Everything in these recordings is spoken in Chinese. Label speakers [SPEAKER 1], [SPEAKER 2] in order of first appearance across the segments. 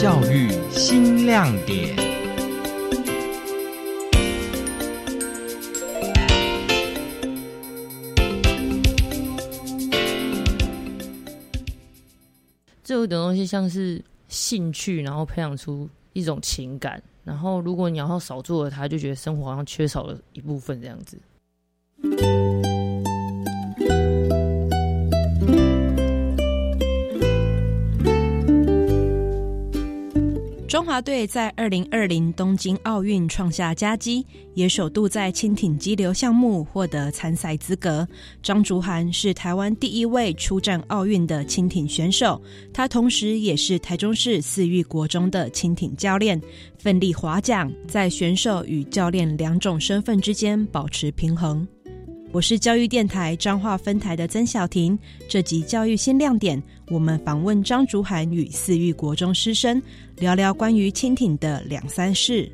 [SPEAKER 1] 教育新亮点。
[SPEAKER 2] 这有点东西像是兴趣，然后培养出一种情感，然后如果你要少做了它，就觉得生活好像缺少了一部分这样子。
[SPEAKER 3] 中华队在二零二零东京奥运创下佳绩，也首度在轻艇激流项目获得参赛资格。张竹涵是台湾第一位出战奥运的轻艇选手，他同时也是台中市四育国中的轻艇教练，奋力划桨，在选手与教练两种身份之间保持平衡。我是教育电台彰化分台的曾小婷。这集教育新亮点，我们访问张竹涵与四育国中师生，聊聊关于蜻蜓的两三事。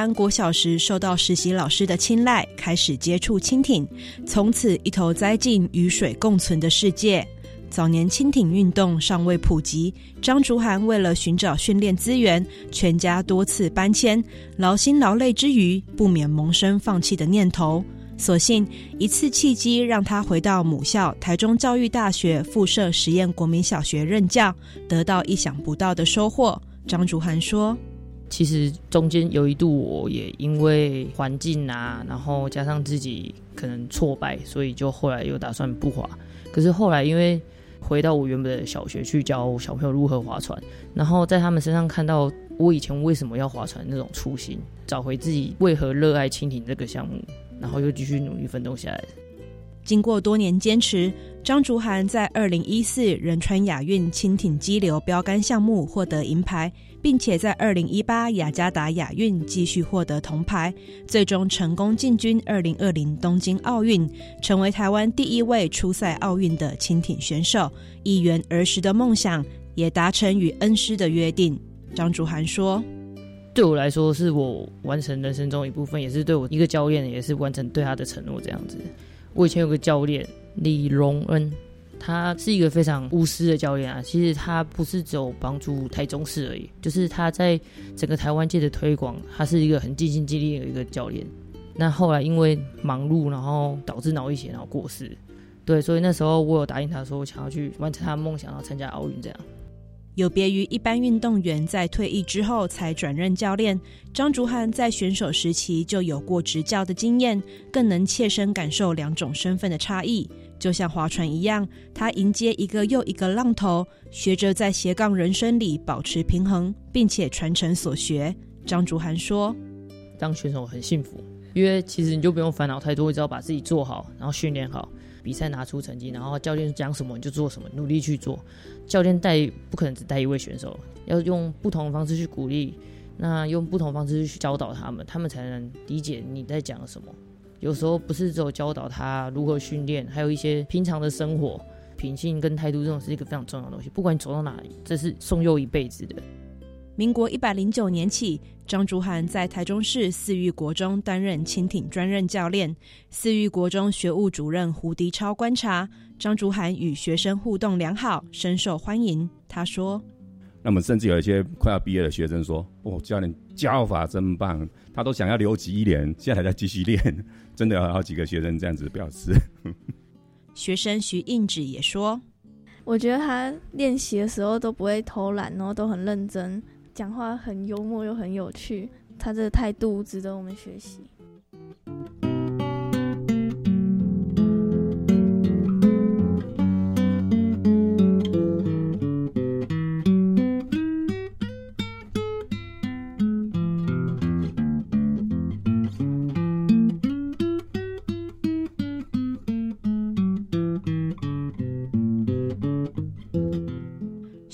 [SPEAKER 3] 涵国小时受到实习老师的青睐，开始接触蜻蜓，从此一头栽进与水共存的世界。早年蜻蜓运动尚未普及，张竹涵为了寻找训练资源，全家多次搬迁，劳心劳累之余，不免萌生放弃的念头。所幸一次契机，让他回到母校台中教育大学附设实验国民小学任教，得到意想不到的收获。张竹涵说。
[SPEAKER 2] 其实中间有一度，我也因为环境啊，然后加上自己可能挫败，所以就后来又打算不滑。可是后来因为回到我原本的小学去教小朋友如何划船，然后在他们身上看到我以前为什么要划船那种初心，找回自己为何热爱蜻蜓这个项目，然后又继续努力奋斗下来。
[SPEAKER 3] 经过多年坚持，张竹涵在二零一四仁川亚运轻艇激流标杆项目获得银牌。并且在二零一八雅加达亚运继续获得铜牌，最终成功进军二零二零东京奥运，成为台湾第一位出赛奥运的轻艇选手，一圆儿时的梦想，也达成与恩师的约定。张竹涵说：“
[SPEAKER 2] 对我来说，是我完成人生中一部分，也是对我一个教练，也是完成对他的承诺。这样子，我以前有个教练李荣恩。”他是一个非常无私的教练啊！其实他不是只有帮助台中市而已，就是他在整个台湾界的推广，他是一个很尽心尽力的一个教练。那后来因为忙碌，然后导致脑溢血，然后过世。对，所以那时候我有答应他说，我想要去完成他的梦想，然后参加奥运。这样，
[SPEAKER 3] 有别于一般运动员在退役之后才转任教练，张竹涵在选手时期就有过执教的经验，更能切身感受两种身份的差异。就像划船一样，他迎接一个又一个浪头，学着在斜杠人生里保持平衡，并且传承所学。张竹涵说：“
[SPEAKER 2] 当选手很幸福，因为其实你就不用烦恼太多，只要把自己做好，然后训练好，比赛拿出成绩，然后教练讲什么你就做什么，努力去做。教练带不可能只带一位选手，要用不同的方式去鼓励，那用不同方式去教导他们，他们才能理解你在讲什么。”有时候不是只有教导他如何训练，还有一些平常的生活品性跟态度，这种是一个非常重要的东西。不管你走到哪里，这是送幼一辈子的。
[SPEAKER 3] 民国一百零九年起，张竹涵在台中市四育国中担任轻艇专任教练。四育国中学务主任胡迪超观察张竹涵与学生互动良好，深受欢迎。他说：“
[SPEAKER 4] 那么甚至有一些快要毕业的学生说，哦，教练教法真棒，他都想要留级一年，现在还在继续练。”真的有好几个学生这样子表示。
[SPEAKER 3] 学生徐应芷也说：“
[SPEAKER 5] 我觉得他练习的时候都不会偷懒，然后都很认真，讲话很幽默又很有趣，他这个态度值得我们学习。”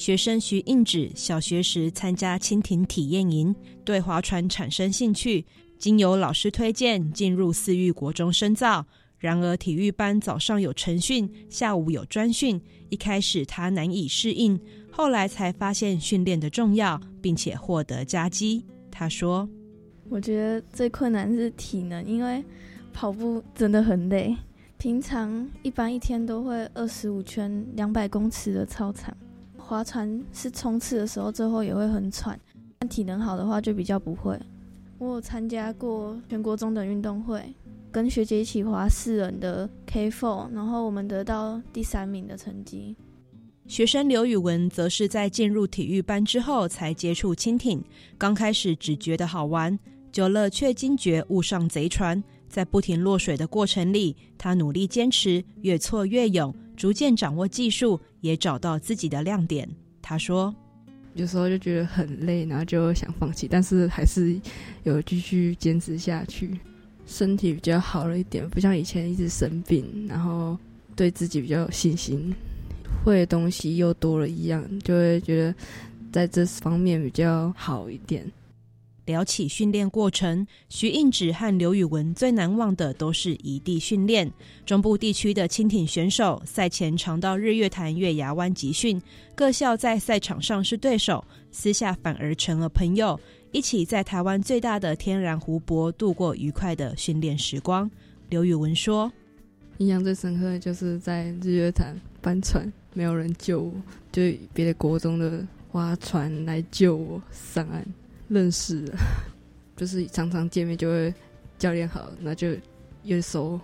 [SPEAKER 3] 学生徐应芷小学时参加蜻蜓体验营，对划船产生兴趣，经由老师推荐进入四育国中深造。然而体育班早上有晨训，下午有专训，一开始他难以适应，后来才发现训练的重要，并且获得佳绩。他说：“
[SPEAKER 5] 我觉得最困难是体能，因为跑步真的很累。平常一般一天都会二十五圈两百公尺的操场，划船是冲刺的时候，最后也会很喘。但体能好的话就比较不会。我有参加过全国中等运动会。”跟学姐一起划四人的 K4，然后我们得到第三名的成绩。
[SPEAKER 3] 学生刘宇文则是在进入体育班之后才接触蜻蜓，刚开始只觉得好玩，久了却惊觉误上贼船。在不停落水的过程里，他努力坚持，越挫越勇，逐渐掌握技术，也找到自己的亮点。他说：“
[SPEAKER 6] 有时候就觉得很累，然后就想放弃，但是还是有继续坚持下去。”身体比较好了一点，不像以前一直生病，然后对自己比较有信心，会的东西又多了一样，就会觉得在这方面比较好一点。
[SPEAKER 3] 聊起训练过程，徐应指和刘宇文最难忘的都是异地训练。中部地区的轻艇选手赛前常到日月潭月牙湾集训，各校在赛场上是对手，私下反而成了朋友。一起在台湾最大的天然湖泊度过愉快的训练时光。刘宇文说：“
[SPEAKER 6] 印象最深刻的就是在日月潭帆船，没有人救我，就别的国中的划船来救我上岸，认识，就是常常见面就会教练好，那就越熟。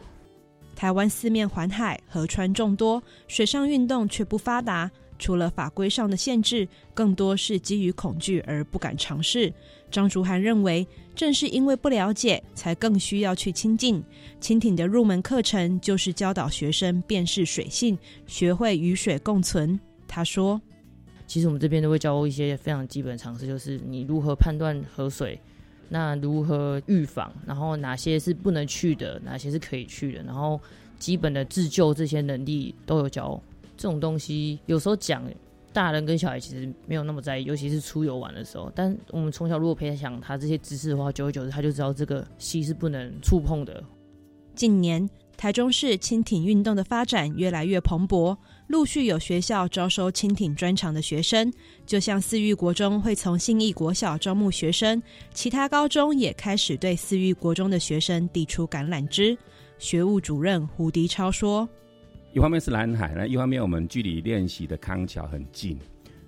[SPEAKER 3] 台湾四面环海，河川众多，水上运动却不发达。除了法规上的限制，更多是基于恐惧而不敢尝试。”张竹涵认为，正是因为不了解，才更需要去亲近。蜻蜓的入门课程就是教导学生辨识水性，学会与水共存。他说：“
[SPEAKER 2] 其实我们这边都会教一些非常基本的常识，就是你如何判断河水，那如何预防，然后哪些是不能去的，哪些是可以去的，然后基本的自救这些能力都有教。这种东西有时候讲。”大人跟小孩其实没有那么在意，尤其是出游玩的时候。但我们从小如果培养他这些知识的话，久而久之他就知道这个溪是不能触碰的。
[SPEAKER 3] 近年，台中市轻艇运动的发展越来越蓬勃，陆续有学校招收蜻蜓专长的学生。就像四育国中会从信义国小招募学生，其他高中也开始对四育国中的学生递出橄榄枝。学务主任胡迪超说。
[SPEAKER 4] 一方面是蓝海，那一方面我们距离练习的康桥很近。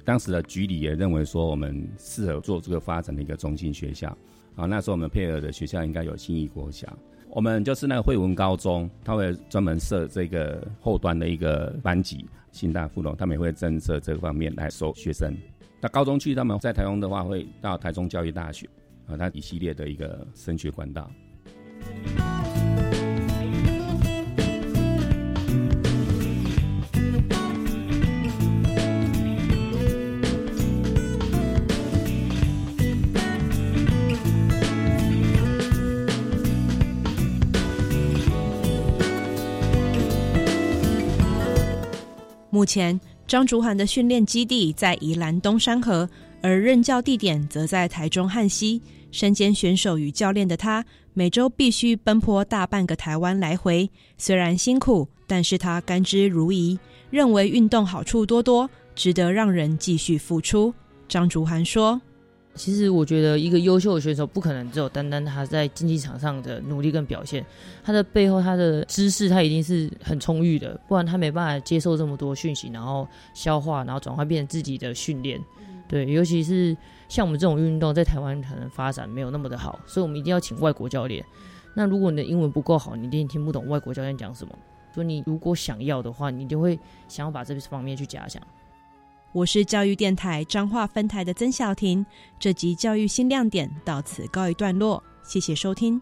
[SPEAKER 4] 当时的局里也认为说，我们适合做这个发展的一个中心学校。啊，那时候我们配合的学校应该有信义国小。我们就是那个惠文高中，他会专门设这个后端的一个班级。新大附中他们也会增设这方面来收学生。那高中去他们在台中的话，会到台中教育大学啊，他一系列的一个升学管道。
[SPEAKER 3] 目前，张竹涵的训练基地在宜兰东山河，而任教地点则在台中汉溪。身兼选手与教练的他，每周必须奔波大半个台湾来回。虽然辛苦，但是他甘之如饴，认为运动好处多多，值得让人继续付出。张竹涵说。
[SPEAKER 2] 其实我觉得，一个优秀的选手不可能只有单单他在竞技场上的努力跟表现，他的背后他的知识他一定是很充裕的，不然他没办法接受这么多讯息，然后消化，然后转换变成自己的训练。对，尤其是像我们这种运动，在台湾可能发展没有那么的好，所以我们一定要请外国教练。那如果你的英文不够好，你一定听不懂外国教练讲什么。所以你如果想要的话，你就会想要把这方面去加强。
[SPEAKER 3] 我是教育电台彰化分台的曾小婷，这集教育新亮点到此告一段落，谢谢收听。